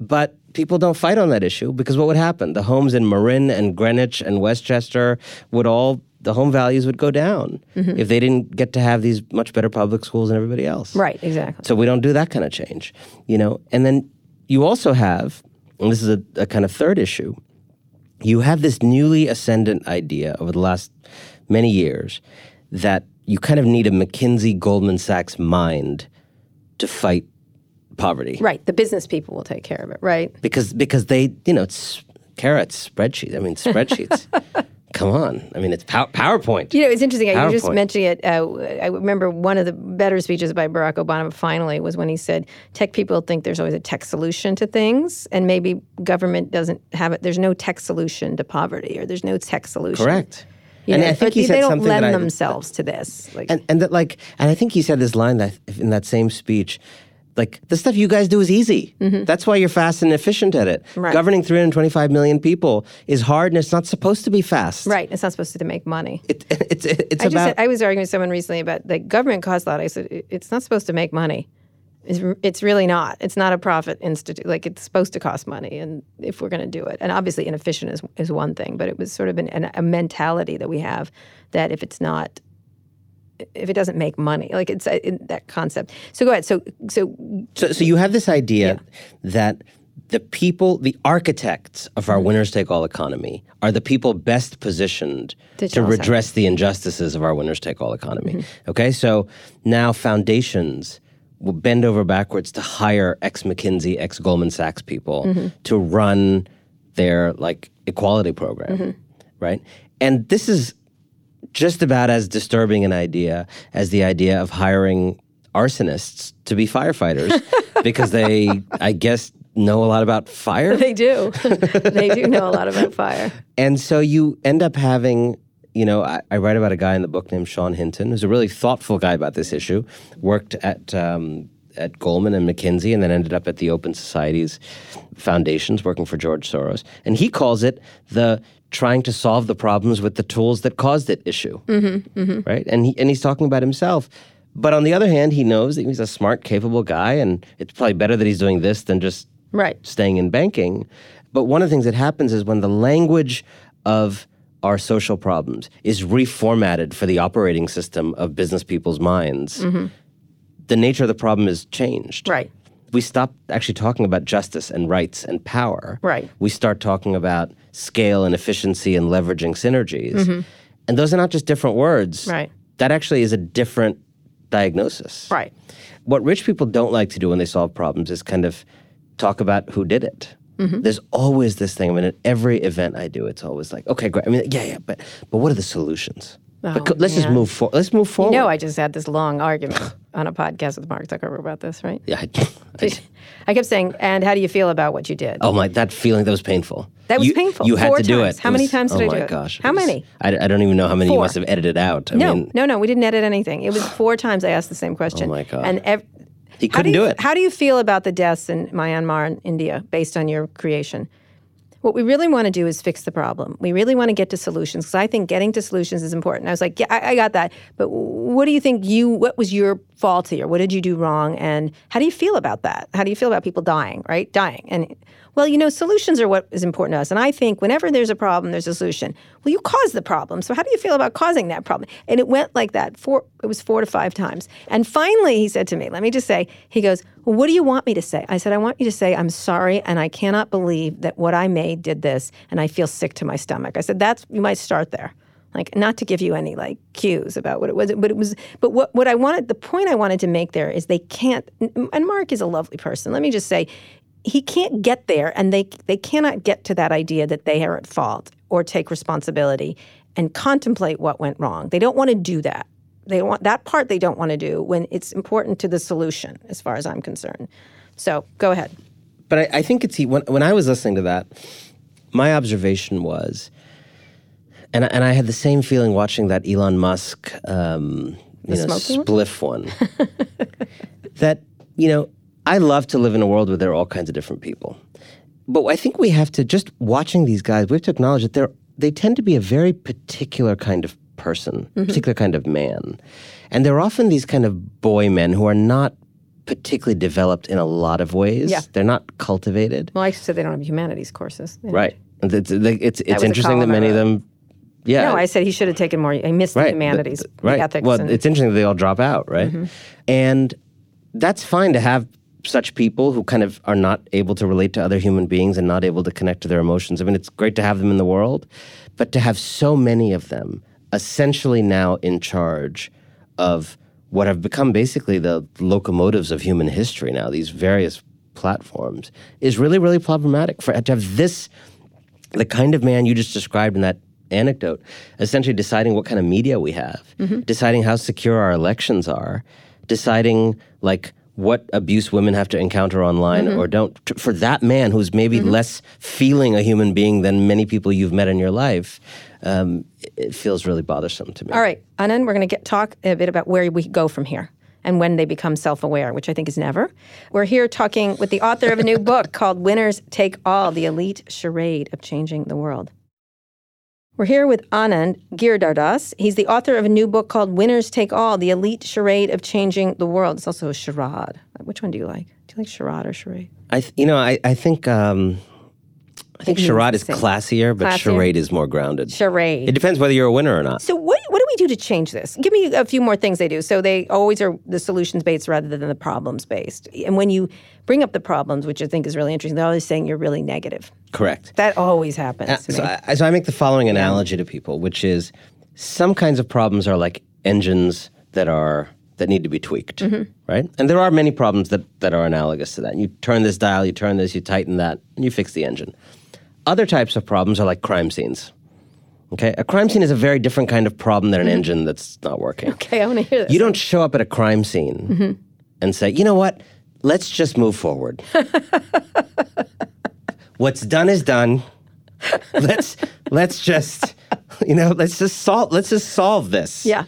but people don't fight on that issue because what would happen? The homes in Marin and Greenwich and Westchester would all the home values would go down Mm-hmm. if they didn't get to have these much better public schools than everybody else. Right. Exactly. So we don't do that kind of change, you know. And then you also have, and this is a, a kind of third issue, you have this newly ascendant idea over the last many years that you kind of need a McKinsey Goldman Sachs mind to fight poverty. right. The business people will take care of it. Right. Because because they, you know, it's carrots, spreadsheets. I mean, spreadsheets. Come on. I mean, it's pow- PowerPoint. You know, it's interesting. You just mentioning it. Uh, I remember one of the better speeches by Barack Obama finally was when he said, Tech people think there's always a tech solution to things, and maybe government doesn't have it. There's no tech solution to poverty, or there's no tech solution. Correct. You and know, I think he they don't lend I, themselves to this. Like, and and that like and I think he said this line that in that same speech, like the stuff you guys do is easy. That's why you're fast and efficient at it. Mm-hmm. Right. Governing 325 million people is hard, and it's not supposed to be fast. right. It's not supposed to make money. It, it's it's I just about said, I was arguing with someone recently about the government costs a lot. I said it's not supposed to make money. It's, it's really not. It's not a profit institute. Like it's supposed to cost money, and if we're going to do it, and obviously inefficient is is one thing, but it was sort of an, an, a mentality that we have that if it's not, if it doesn't make money, like it's uh, that concept. So go ahead. So so So, so you have this idea that the people, the architects of Mm-hmm. our winners take all economy, are the people best positioned To to, redress the injustices of our winners take all economy. Mm-hmm. Okay, so now foundations will bend over backwards to hire ex McKinsey, ex Goldman Sachs people Mm-hmm. to run their like equality program, Mm-hmm. right? And this is just about as disturbing an idea as the idea of hiring arsonists to be firefighters because they, I guess, know a lot about fire. they do, they do know a lot about fire. And so you end up having, you know, I, I write about a guy in the book named Sean Hinton, who's a really thoughtful guy about this issue, worked at. Um, at Goldman and McKinsey, and then ended up at the Open Society's foundations working for George Soros. And he calls it the trying to solve the problems with the tools that caused it issue. Mm-hmm, mm-hmm. Right? And he and he's talking about himself. But on the other hand, he knows that he's a smart, capable guy, and it's probably better that he's doing this than just Right. staying in banking. But one of the things that happens is when the language of our social problems is reformatted for the operating system of business people's minds, mm-hmm. The nature of the problem has changed. Right. We stop actually talking about justice and rights and power. Right. We start talking about scale and efficiency and leveraging synergies. And those are not just different words. Mm-hmm. Right. That actually is a different diagnosis. Right. What rich people don't like to do when they solve problems is kind of talk about who did it. Mm-hmm. There's always this thing. I mean, at every event I do, it's always like, okay, great. I mean, yeah, yeah, but but what are the solutions? but Oh, co- let's just move forward. Let's move You forward. know, I just had this long argument on a podcast with Mark Zuckerberg about this, right? yeah. I, I- I kept saying, "And how do you feel about what you did?" oh my, that feeling that was painful. That was You- painful. You had Four to do times. it. How It many was- times did oh I do it? Oh, my gosh. How was- many? I, I don't even know how many you must have edited out. I no, mean, no, no. We didn't edit anything. It was four times I asked the same question. Oh my God. And ev- he how couldn't do, do, you, it. How do you feel about the deaths in Myanmar and India based on your creation? What we really want to do is fix the problem. We really want to get to solutions because I think getting to solutions is important. I was like, yeah, I, I got that. But what do you think you, what was your fault here? What did you do wrong? And how do you feel about that? How do you feel about people dying, right? Dying. And well, you know, solutions are what is important to us. And I think whenever there's a problem, there's a solution. Well, you caused the problem. So how do you feel about causing that problem? And it went like that. Four, it was four to five times. And finally, he said to me, let me just say, he goes, well, what do you want me to say? I said, I want you to say, I'm sorry, and I cannot believe that what I made did this, and I feel sick to my stomach. I said, that's, you might start there like not to give you any like cues about what it was but it was but what, what i wanted the point i wanted to make there is they can't and mark is a lovely person. Let me just say he can't get there and they they cannot get to that idea that they are at fault or take responsibility and contemplate what went wrong. They don't want to do that. They want that part they don't want to do when it's important to the solution as far as i'm concerned. So go ahead. But i, I think it's when, when i was listening to that my observation was and, and i had the same feeling watching that elon musk um, you know, spliff one that you know I love to live in a world where there are all kinds of different people. But I think we have to just watching these guys, we have to acknowledge that they're they tend to be a very particular kind of person, mm-hmm. particular kind of man. And they're often these kind of boy men who are not particularly developed in a lot of ways. Yeah. They're not cultivated. Well, I said they don't have humanities courses. Right. It's, it's, it's interesting that many of them yeah. No, I said he should have taken more. He missed right. the humanities, the, right. ethics. Well, and, it's interesting that they all drop out, right? Mm-hmm. And that's fine to have such people who kind of are not able to relate to other human beings and not able to connect to their emotions. I mean, it's great to have them in the world, but to have so many of them essentially now in charge of what have become basically the locomotives of human history now, these various platforms, is really, really problematic. For to have this, the kind of man you just described in that anecdote, essentially deciding what kind of media we have, mm-hmm. deciding how secure our elections are, deciding like what abuse women have to encounter online mm-hmm. or don't. For that man who's maybe mm-hmm. less feeling a human being than many people you've met in your life, um, it feels really bothersome to me. All right, Anand, we're going to get talk a bit about where we go from here and when they become self-aware, which I think is never. We're here talking with the author of a new book called Winners Take All: The Elite Charade of Changing the World. We're here with Anand Giridharadas. He's the author of a new book called Winners Take All The Elite Charade of Changing the World. It's also a charade. Which one do you like? Do you like charade or charade? I th- you know, I, I think. Um, I think charade is classier, but classier? charade is more grounded. Charade. It depends whether you're a winner or not. So what we do to change this? Give me a few more things they do. So they always are the solutions based rather than the problems based. And when you bring up the problems, which I think is really interesting, they're always saying you're really negative. Correct. That always happens. Uh, so, I, so I make the following analogy to people, which is some kinds of problems are like engines that are that need to be tweaked, mm-hmm. right? And there are many problems that that are analogous to that. You turn this dial, you turn this, you tighten that, and you fix the engine. Other types of problems are like crime scenes. Okay, a crime scene is a very different kind of problem than an mm-hmm. engine that's not working. Okay, I want to hear this. You don't show up at a crime scene mm-hmm. and say, you know what? Let's just move forward. What's done is done. let's let's just you know let's just solve let's just solve this. Yeah.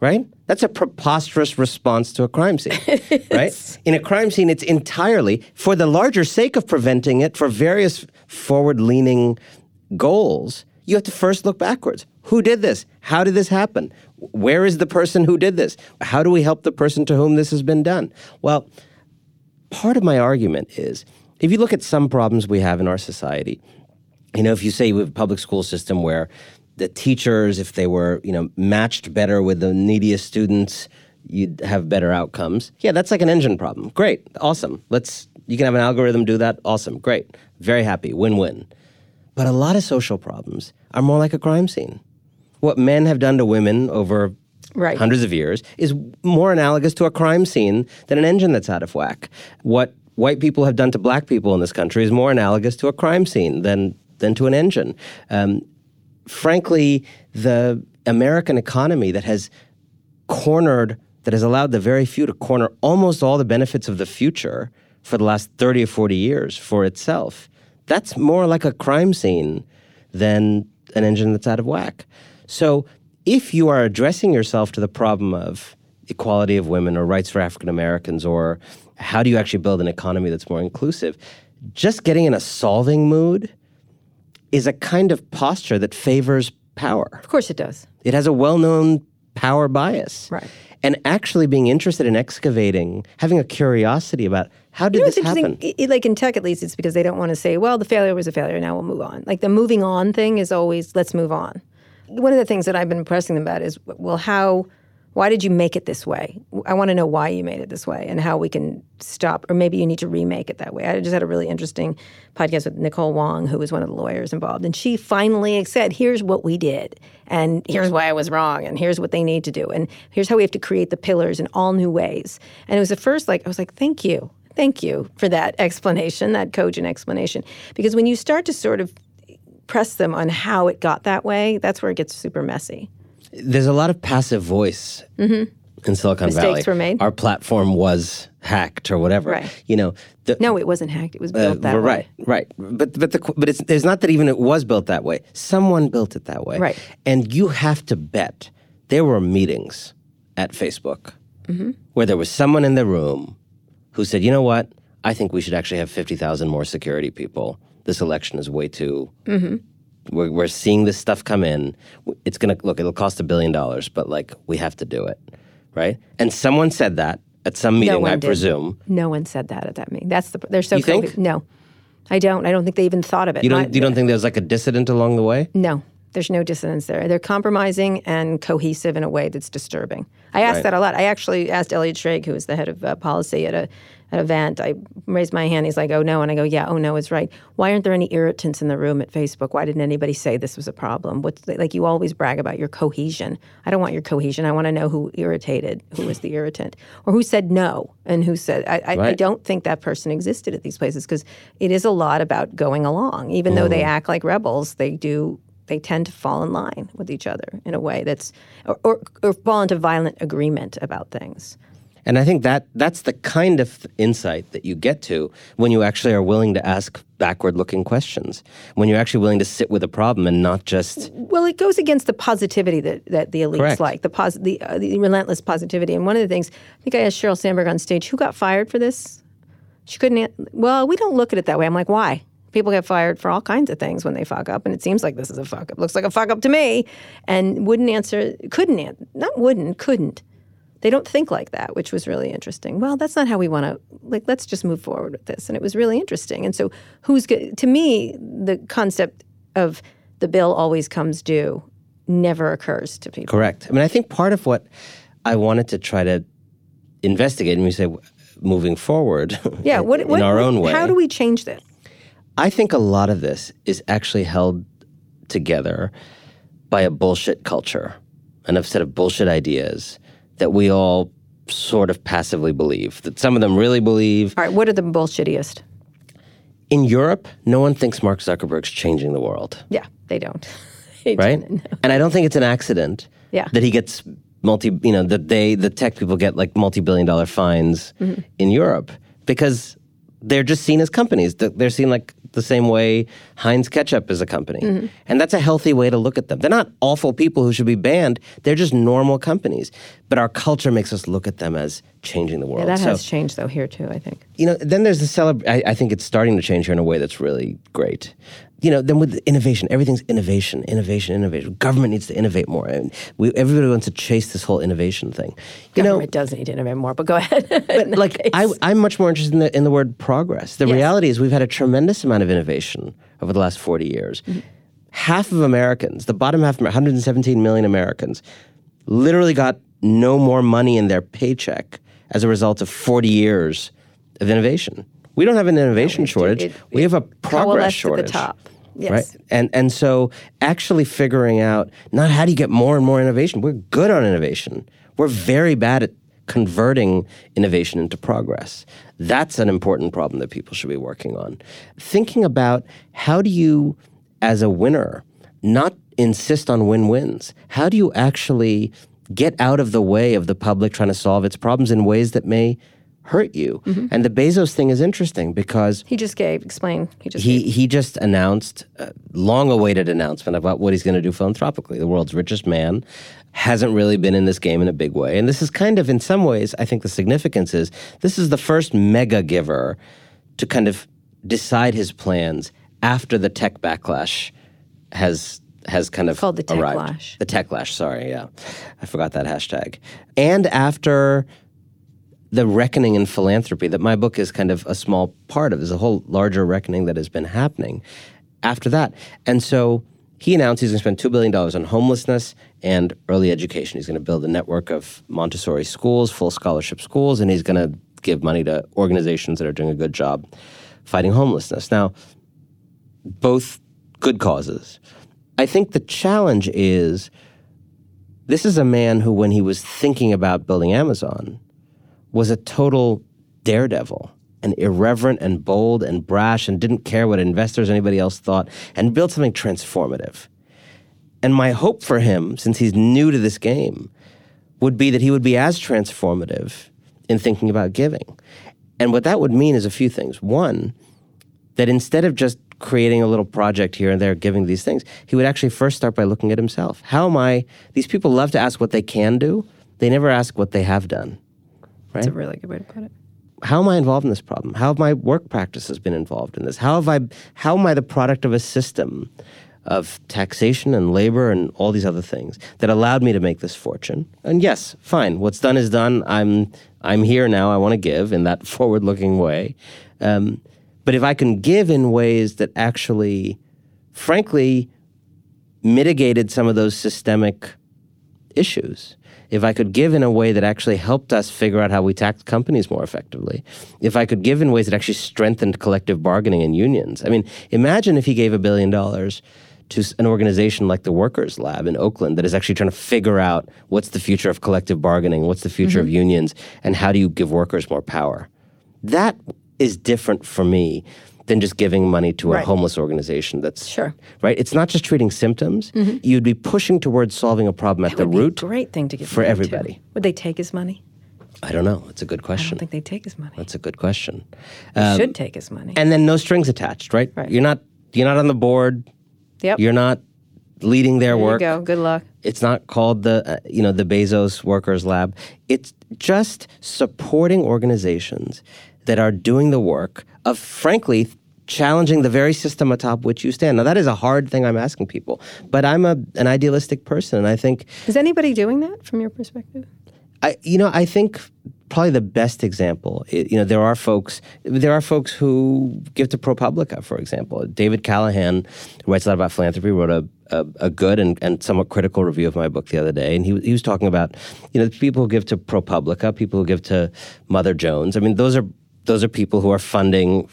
Right? That's a preposterous response to a crime scene. right? In a crime scene, it's entirely for the larger sake of preventing it for various forward leaning goals. You have to first look backwards. Who did this? How did this happen? Where is the person who did this? How do we help the person to whom this has been done? Well, part of my argument is if you look at some problems we have in our society, you know, if you say we have a public school system where the teachers, if they were, you know, matched better with the neediest students, you'd have better outcomes. Yeah, that's like an engine problem. Great, awesome. Let's you can have an algorithm do that. Awesome, great, very happy, win-win. But a lot of social problems are more like a crime scene. What men have done to women over right. hundreds of years is more analogous to a crime scene than an engine that's out of whack. What white people have done to black people in this country is more analogous to a crime scene than than to an engine. Um, frankly, the American economy that has cornered, that has allowed the very few to corner almost all the benefits of the future for the last 30 or 40 years for itself, that's more like a crime scene than an engine that's out of whack. So if you are addressing yourself to the problem of equality of women or rights for African Americans or how do you actually build an economy that's more inclusive? Just getting in a solving mood is a kind of posture that favors power. Of course it does. It has a well known power bias. Right. And actually being interested in excavating, having a curiosity about how did You know, this happen? interesting. i- i- like in tech, at least, it's because they don't want to say, "Well, the failure was a failure. Now we'll move on." Like the moving on thing is always, "Let's move on." One of the things that I've been pressing them about is, well, how, why did you make it this way? I want to know why you made it this way and how we can stop, or maybe you need to remake it that way. I just had a really interesting podcast with Nicole Wong, who was one of the lawyers involved, and she finally said, "Here's what we did, and here's why I was wrong, and here's what they need to do, and here's how we have to create the pillars in all new ways." And it was the first like I was like, "Thank you." Thank you for that explanation, that cogent explanation. Because when you start to sort of press them on how it got that way, that's where it gets super messy. There's a lot of passive voice in Silicon Mistakes Valley. were made. Our platform was hacked or whatever. Right. You know, the, No, it wasn't hacked. It was built Uh, that way. right, right. But but the but it's it's not that even it was built that way. Someone built it that way. Right. And you have to bet there were meetings at Facebook Mm-hmm. where there was someone in the room who said, "You know what? I think we should actually have fifty thousand more security people. This election is way too." Mm-hmm. We're, we're seeing this stuff come in. It's gonna look. It'll cost a billion dollars, but like we have to do it, right? And someone said that at some meeting, one I did. presume. No one said that at that meeting. That's the. They're so. You think? No, I don't. I don't think they even thought of it. You don't. Not- you don't think there's like a dissident along the way? No, there's no dissonance there. They're compromising and cohesive in a way that's disturbing. I asked Right. that a lot. I actually asked Elliot Schrage, who is the head of uh, policy at a an event. I raised my hand. He's like, "Oh no," and I go, "Yeah, oh no is right. Why aren't there any irritants in the room at Facebook? Why didn't anybody say this was a problem? What's the, like you always brag about your cohesion. I don't want your cohesion. I want to know who irritated, who was the irritant, or who said no, and who said I, I, I don't think that person existed at these places because it is a lot about going along. Even though they mm. act like rebels, they do they tend to fall in line with each other in a way that's or, or, or fall into violent agreement about things. And I think that that's the kind of insight that you get to when you actually are willing to ask backward-looking questions. When you're actually willing to sit with a problem and not just Well, it goes against the positivity that, that the elites Correct. like, the, pos- the, uh, the relentless positivity. And one of the things, I think I asked Sheryl Sandberg on stage, who got fired for this? She couldn't, an- well, we don't look at it that way. I'm like, why? People get fired for all kinds of things when they fuck up, and it seems like this is a fuck up. Looks like a fuck up to me. And wouldn't answer, couldn't answer, not wouldn't, couldn't. They don't think like that, which was really interesting. Well, that's not how we want to, like, let's just move forward with this. And it was really interesting. And so, who's good? To me, the concept of the bill always comes due never occurs to people. correct. I mean, I think part of what I wanted to try to investigate, and we say moving forward, Yeah, what, in what, our own way. How do we change this? I think a lot of this is actually held together by a bullshit culture and a set of bullshit ideas that we all sort of passively believe. That some of them really believe. All right, what are the bullshittiest? In Europe, no one thinks Mark Zuckerberg's changing the world, Yeah, they don't. They right? And I don't think it's an accident Yeah. that he gets multi, you know, that they, the tech people get like multi billion dollar fines Mm-hmm. in Europe because they're just seen as companies. They're- seen like the same way Heinz Ketchup is a company. Mm-hmm. And that's a healthy way to look at them. They're not awful people who should be banned, they're just normal companies. But our culture makes us look at them as changing the world. Yeah, that So- has changed though here too. I think. you know, then there's the celebr. I, I think it's starting to change here in a way that's really great. You know, then with innovation, everything's innovation, innovation, innovation. Government needs to innovate more, and we everybody wants to chase this whole innovation thing. You know, Government does need to innovate more, but go ahead. but like I, I'm much more interested in the, in the word progress. The Yes. reality is we've had a tremendous amount of innovation over the last 40 years. Mm-hmm. Half of Americans, the bottom half, 117 million Americans, literally got no more money in their paycheck as a result of 40 years of innovation. We don't have an innovation shortage. it- we have a progress coalesced at the shortage. top. Yes. Right? And and so actually figuring out not how do you get more and more innovation. We're good on innovation. We're very bad at converting innovation into progress. That's an important problem that people should be working on. Thinking about how do you as a winner not insist on win-wins. How do you actually get out of the way of the public trying to solve its problems in ways that may hurt you? Mm-hmm. And the Bezos thing is interesting because he just gave. Explain. He just. he gave. he just announced a long-awaited announcement about what he's going to do philanthropically. The world's richest man hasn't really been in this game in a big way, and this is kind of, in some ways, I think the significance is this is the first mega giver to kind of decide his plans after the tech backlash has has kind of called the arrived. techlash. The techlash, sorry, yeah. I forgot that hashtag. And after the reckoning in philanthropy that my book is kind of a small part of. There's a whole larger reckoning that has been happening after that. And so he announced he's going to spend $2 billion on homelessness and early education. He's going to build a network of Montessori schools, full scholarship schools, and he's going to give money to organizations that are doing a good job fighting homelessness. Now, both good causes. I think the challenge is this is a man who, when he was thinking about building Amazon, was a total daredevil and irreverent and bold and brash and didn't care what investors or anybody else thought and built something transformative. And my hope for him, since he's new to this game, would be that he would be as transformative in thinking about giving. And what that would mean is a few things. One, that instead of just creating a little project here and there, giving these things, he would actually first start by looking at himself. How am I? These people love to ask what they can do, they never ask what they have done. That's a really good way to put it. How am I involved in this problem? How have my work practices been involved in this? How have I? How am I the product of a system of taxation and labor and all these other things that allowed me to make this fortune? And yes, fine. What's done is done. I'm I'm here now. I want to give in that forward-looking way. Um, but if I can give in ways that actually, frankly, mitigated some of those systemic issues, if I could give in a way that actually helped us figure out how we tax companies more effectively, if I could give in ways that actually strengthened collective bargaining and unions. I mean, imagine if he gave a billion dollars to an organization like the Workers Lab in Oakland that is actually trying to figure out what's the future of collective bargaining, what's the future Mm-hmm. of unions, and how do you give workers more power. That is different for me than just giving money to a Right. homeless organization that's Sure. right it's not just treating symptoms you'd be pushing towards solving a problem at That the would be a root great thing to give for money to. everybody. Would they take his money? i don't know it's a good question. I don't think they take his money. that's a good question They should take his money. and then no strings attached right? Right. you're not you're not on the board yep. you're not leading their work. there work you go. Good luck. It's not called the uh, you know the Bezos Workers Lab. It's just supporting organizations that are doing the work of frankly challenging the very system atop which you stand. Now that is a hard thing I'm asking people, but I'm a an idealistic person and I think Is anybody doing that from your perspective? I, you know, I think probably the best example. you know, there are folks. There are folks who give to ProPublica, for example. David Callahan who writes a lot about philanthropy. Wrote a a, a good and, and somewhat critical review of my book the other day, and he he was talking about you know people who give to ProPublica, people who give to Mother Jones. I mean, those are those are people who are funding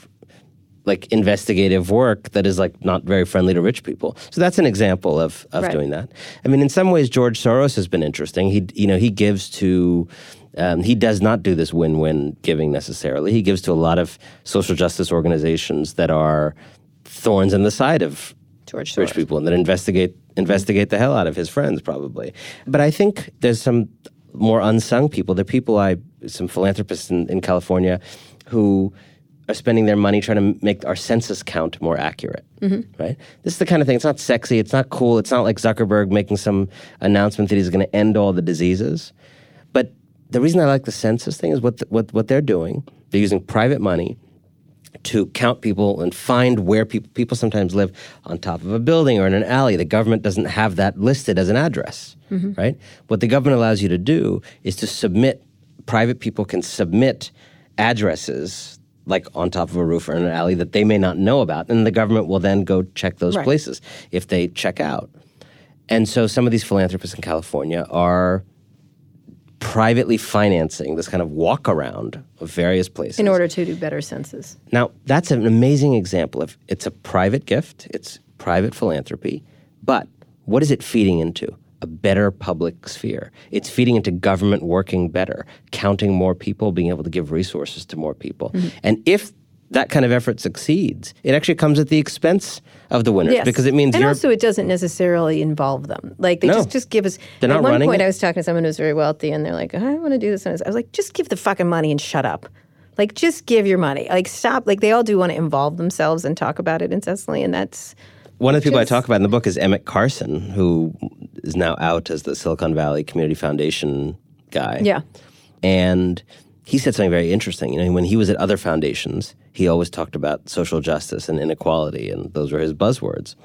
like investigative work that is like not very friendly to rich people. So that's an example of of Right. doing that. I mean, in some ways, George Soros has been interesting. He you know he gives to. Um, he does not do this win-win giving necessarily. He gives to a lot of social justice organizations that are thorns in the side of George rich people and that investigate investigate the hell out of his friends probably. But I think there's some more unsung people. There are people I some philanthropists in, in California who are spending their money trying to make our census count more accurate. Mm-hmm. Right? This is the kind of thing. It's not sexy. It's not cool. It's not like Zuckerberg making some announcement that he's going to end all the diseases. But the reason I like the census thing is what what what they're doing. They're using private money to count people and find where people people sometimes live on top of a building or in an alley. The government doesn't have that listed as an address, mm-hmm. right? What the government allows you to do is to submit. Private people can submit addresses like on top of a roof or in an alley that they may not know about, and the government will then go check those Right. places if they check out. And so some of these philanthropists in California are privately financing this kind of walk around of various places In order to do better census. now, that's an amazing example of it's a private gift, it's private philanthropy, but what is it feeding into? A better public sphere. It's feeding into government working better, counting more people, being able to give resources to more people. Mm-hmm. And if that kind of effort succeeds, it actually comes at the expense of the winners Yes. because it means and also it doesn't necessarily involve them. Like they No. just just give us. They're at one point, it. I was talking to someone who's very wealthy, and they're like, oh, "I want to do this," and I was like, "Just give the fucking money and shut up." Like, just give your money. Like, stop. Like, they all do want to involve themselves and talk about it incessantly, and that's One of the people I talk about in the book is Emmett Carson, who is now out as the Silicon Valley Community Foundation guy. yeah. And he said something very interesting. You know, when he was at other foundations, he always talked about social justice and inequality, and those were his buzzwords.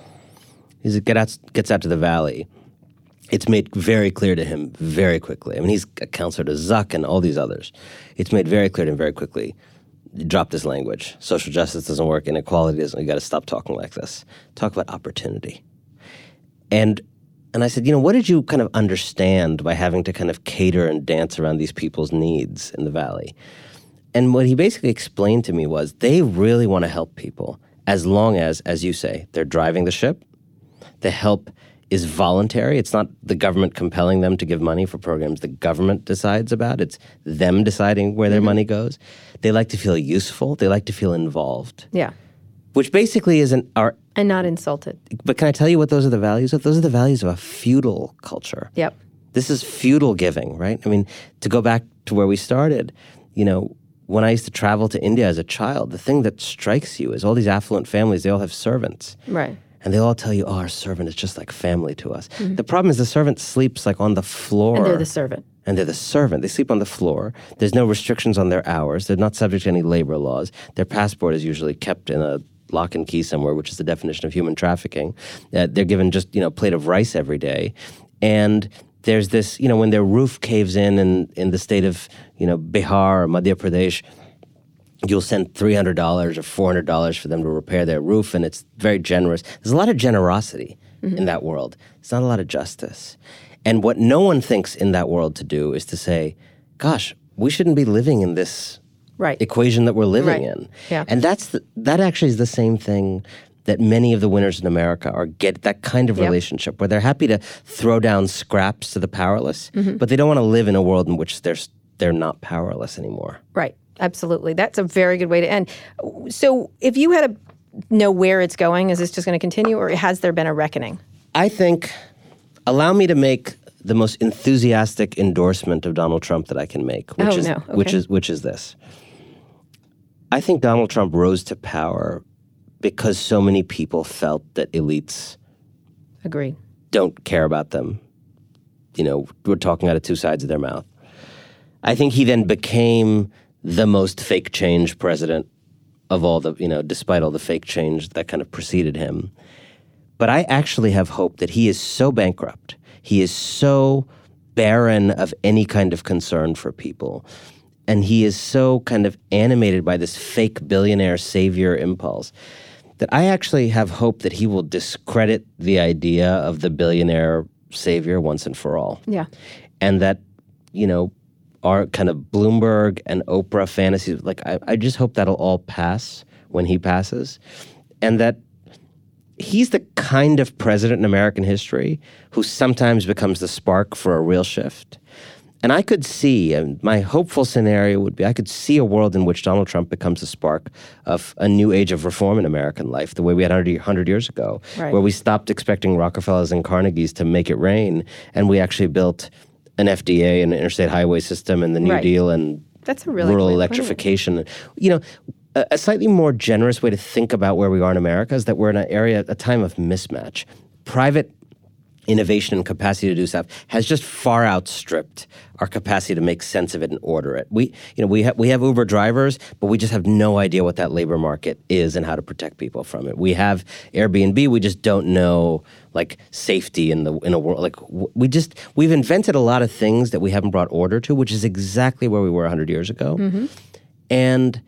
He get out, gets out to the valley. It's made very clear to him very quickly. I mean, he's a counselor to Zuck and all these others. It's made very clear to him very quickly. Drop this language. Social justice doesn't work. Inequality doesn't. You got to stop talking like this. Talk about opportunity. And and I said, you know, what did you kind of understand by having to kind of cater and dance around these people's needs in the valley? And what he basically explained to me was they really want to help people as long as, as you say, they're driving the ship. The help is voluntary. It's not the government compelling them to give money for programs the government decides about. It's them deciding where their Mm-hmm. money goes. They like to feel useful. They like to feel involved, Yeah. which basically is an our. And not insulted. But can I tell you what those are the values of? Those are the values of a feudal culture. Yep. This is feudal giving, right? I mean, to go back to where we started, you know, when I used to travel to India as a child, the thing that strikes you is all these affluent families, they all have servants. Right. And they all tell you, oh, our servant is just like family to us. The problem is the servant sleeps like on the floor. Mm-hmm. And they're the servant. And they're the servant. They sleep on the floor. There's no restrictions on their hours. They're not subject to any labor laws. Their passport is usually kept in a lock and key somewhere, which is the definition of human trafficking. Uh, they're given just you know a plate of rice every day, and there's this you know when their roof caves in in, in the state of you know Bihar or Madhya Pradesh, you'll send three hundred dollars or four hundred dollars for them to repair their roof, and it's very generous. There's a lot of generosity in that world. It's not a lot of justice, and what no one thinks in that world to do is to say, "Gosh, we shouldn't be living in this Right. equation that we're living Right. in." Yeah. and that's the, that actually is the same thing. That many of the winners in America are get that kind of Yep. relationship where they're happy to throw down scraps to the powerless, Mm-hmm. but they don't want to live in a world in which they're they're not powerless anymore. Right. Absolutely. That's a very good way to end. So, if you had to know where it's going, is this just going to continue or has there been a reckoning? I think, allow me to make the most enthusiastic endorsement of Donald Trump that I can make, which Oh, is no. which is which is this. I think Donald Trump rose to power because so many people felt that elites agree don't care about them. You know, we're talking out of two sides of their mouth. I think he then became the most fake change president of all the, you know, despite all the fake change that kind of preceded him. But I actually have hope that he is so bankrupt, he is so barren of any kind of concern for people, and he is so kind of animated by this fake billionaire savior impulse that I actually have hope that he will discredit the idea of the billionaire savior once and for all. Yeah. And that, you know, our kind of Bloomberg and Oprah fantasies, like, I, I just hope that'll all pass when he passes. And that he's the kind of president in American history who sometimes becomes the spark for a real shift. And I could see, and my hopeful scenario would be I could see a world in which Donald Trump becomes the spark of a new age of reform in American life, the way we had 100, 100 years ago, Right. where we stopped expecting Rockefellers and Carnegies to make it rain, and we actually built an FDA and an interstate highway system and the New Right. Deal and That's a really rural good way of putting it. electrification. You know, a, a slightly more generous way to think about where we are in America is that we're in an area, a time of mismatch. Private innovation and capacity to do stuff has just far outstripped our capacity to make sense of it and order it. We, you know, we have we have Uber drivers, but we just have no idea what that labor market is and how to protect people from it. We have Airbnb, we just don't know like safety in the in a world like we just we've invented a lot of things that we haven't brought order to, which is exactly where we were 100 years ago. Mm-hmm. And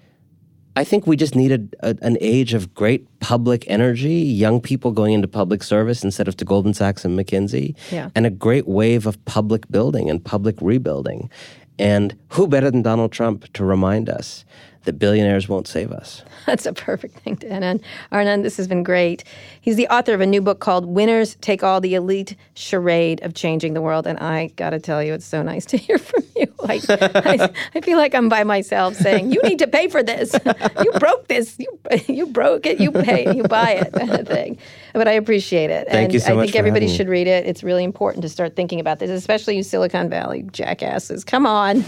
I think we just needed a, an age of great public energy, young people going into public service instead of to Goldman Sachs and McKinsey, Yeah. and a great wave of public building and public rebuilding. And who better than Donald Trump to remind us that billionaires won't save us? That's a perfect thing to end on. Anand, this has been great. He's the author of a new book called Winners Take All the Elite Charade of Changing the World. And I got to tell you, it's so nice to hear from you. I, I, I feel like I'm by myself saying, You need to pay for this. You broke this. You, you broke it. You pay. You buy it, kind of thing. But I appreciate it. Thank and you so I much think everybody should read it. It's really important to start thinking about this, especially you Silicon Valley jackasses. Come on.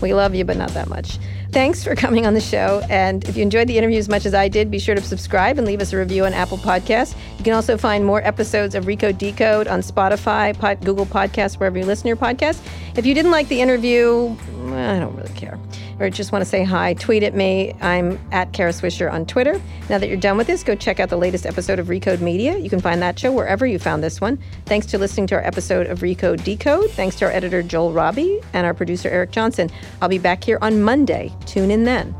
We love you, but not that much. Thanks for coming on the show. And if you enjoyed the interview as much as I did, be sure to subscribe and leave us a review on Apple Podcasts. You can also find more episodes of Recode Decode on Spotify, Pod, Google Podcasts, wherever you listen to your podcast. If you didn't like the interview, I don't really care. Or just want to say hi, tweet at me. I'm at Kara Swisher on Twitter. Now that you're done with this, go check out the latest episode of Recode Media. You can find that show wherever you found this one. Thanks to listening to our episode of Recode Decode. Thanks to our editor, Joel Robbie, and our producer, Eric Johnson. I'll be back here on Monday. Tune in then.